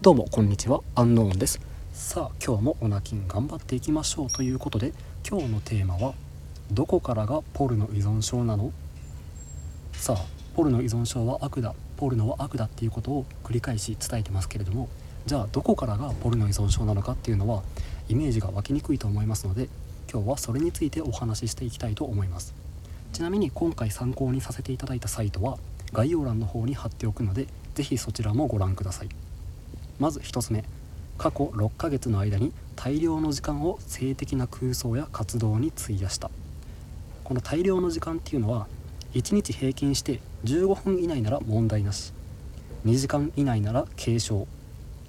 どうもこんにちは。アンノーンです。さあ今日もオナキン頑張っていきましょうということで今日のテーマはどこからがポルノ依存症なの？さあポルノ依存症は悪だ。ポルノは悪だっていうことを繰り返し伝えてますけれどもじゃあどこからがポルノ依存症なのかっていうのはイメージが湧きにくいと思いますので今日はそれについてお話ししていきたいと思います。ちなみに今回参考にさせていただいたサイトは概要欄の方に貼っておくので是非そちらもご覧ください。まず1つ目。過去6ヶ月の間に大量の時間を性的な空想や活動に費やした。この大量の時間っていうのは1日平均して15分以内なら問題なし。2時間以内なら軽症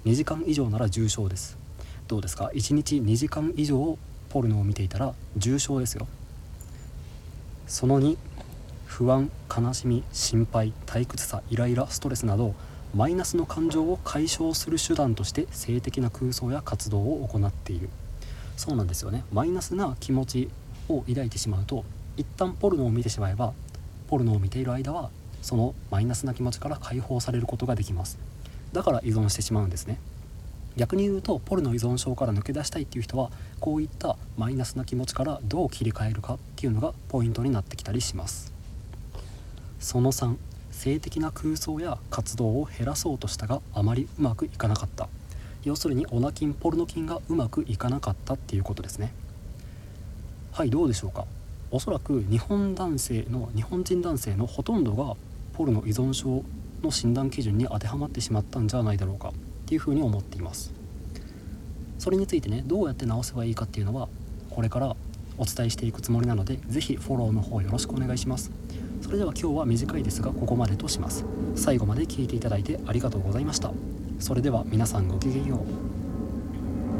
2時間以上なら重症です。どうですか？1日2時間以上ポルノを見ていたら重症ですよ。その2不安悲しみ心配退屈さイライラストレスなどマイナスの感情を解消する手段として性的な空想や活動を行っている。そうなんですよね。マイナスな気持ちを抱いてしまうと一旦ポルノを見てしまえばポルノを見ている間はそのマイナスな気持ちから解放されることができます。だから依存してしまうんですね。逆に言うとポルノ依存症から抜け出したいっていう人はこういったマイナスな気持ちからどう切り替えるかっていうのがポイントになってきたりします。その3性的な空想や活動を減らそうとしたがあまりうまくいかなかった。要するにオナキンポルノ菌がうまくいかなかったっていうことですね。はいどうでしょうか。おそらく日本男性の日本人男性のほとんどがポルノ依存症の診断基準に当てはまってしまったんじゃないだろうかっていうふうに思っています。それについてねどうやって直せばいいかっていうのはこれからお伝えしていくつもりなので是非フォローの方よろしくお願いします。それでは今日は短いですがここまでとします。最後まで聞いていただいてありがとうございました。それでは皆さんごきげんよう。